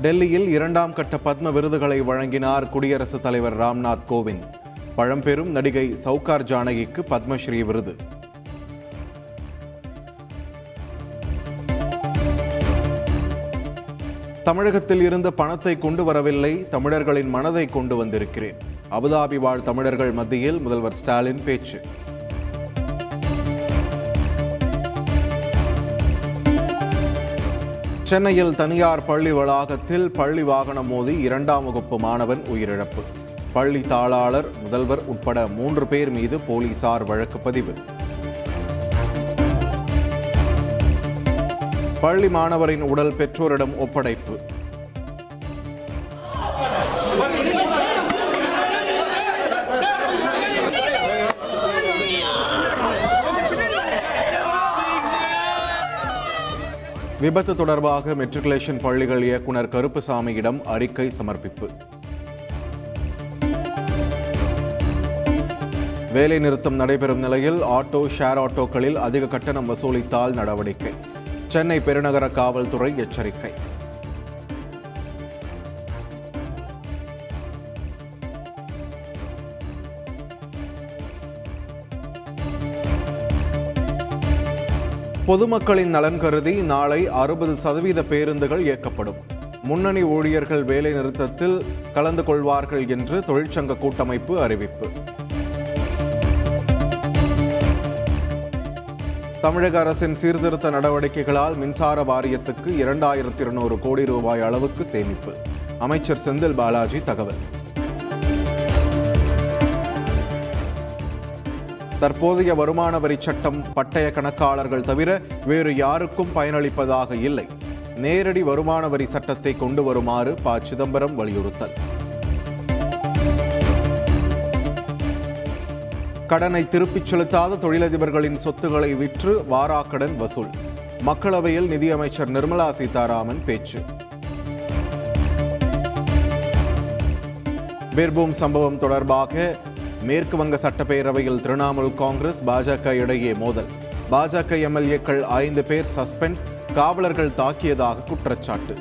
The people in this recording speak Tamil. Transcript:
டெல்லியில் இரண்டாம் கட்ட பத்ம விருதுகளை வழங்கினார் குடியரசுத் தலைவர் ராம்நாத் கோவிந்த். பழம்பெரும் நடிகை சவுகார் ஜானகிக்கு பத்மஸ்ரீ விருது. தமிழகத்தில் இருந்து பணத்தை கொண்டு வரவில்லை தமிழர்களின் மனதை கொண்டு வந்திருக்கிறேன். அபுதாபி வாழ் தமிழர்கள் மத்தியில் முதல்வர் ஸ்டாலின் பேச்சு. சென்னையில் தனியார் பள்ளி வளாகத்தில் பள்ளி வாகனம் மோதி இரண்டாம் வகுப்பு மாணவன் உயிரிழப்பு. பள்ளி தாளாளர் முதல்வர் உட்பட மூன்று பேர் மீது போலீசார் வழக்கு பதிவு. பள்ளி மாணவரின் உடல் பெற்றோரிடம் ஒப்படைப்பு. விபத்து தொடர்பாக மெட்ரிகுலேஷன் பள்ளிகள் இயக்குனர் கருப்புசாமியிடம் அறிக்கை சமர்ப்பிப்பு. வேலை நிறுத்தம் நடைபெறும் நிலையில் ஆட்டோ ஷேர் ஆட்டோக்களில் அதிக கட்டணம் வசூலித்தால் நடவடிக்கை. சென்னை பெருநகர காவல்துறை எச்சரிக்கை. பொதுமக்களின் நலன் கருதி நாளை அறுபது சதவீத பேருந்துகள் இயக்கப்படும். முன்னணி ஊழியர்கள் வேலை நிறுத்தத்தில் கலந்து கொள்வார்கள் என்று தொழிற்சங்க கூட்டமைப்பு அறிவிப்பு. தமிழக அரசின் சீர்திருத்த நடவடிக்கைகளால் மின்சார வாரியத்துக்கு இரண்டாயிரத்தி இருநூறு கோடி ரூபாய் அளவுக்கு சேமிப்பு. அமைச்சர் செந்தில் பாலாஜி தகவல். தற்போதைய வருமான வரி சட்டம் பட்டய கணக்காளர்கள் தவிர வேறு யாருக்கும் பயனளிப்பதாக இல்லை. நேரடி வருமான வரி சட்டத்தை கொண்டு வருமாறு ப. சிதம்பரம் வலியுறுத்தல். கடனை திருப்பிச் செலுத்தாத தொழிலதிபர்களின் சொத்துக்களை விற்று வாராக்கடன் வசூல். மக்களவையில் நிதியமைச்சர் நிர்மலா சீதாராமன் பேச்சு. பீர்பூம் சம்பவம் தொடர்பாக மேற்கு வங்க சட்டப்பேரவையில் திரிணாமுல் காங்கிரஸ் பாஜக இடையே மோதல். பாஜக எம்எல்ஏக்கள் ஐந்து பேர் சஸ்பெண்ட் காவலர்கள் தாக்கியதாக குற்றச்சாட்டு.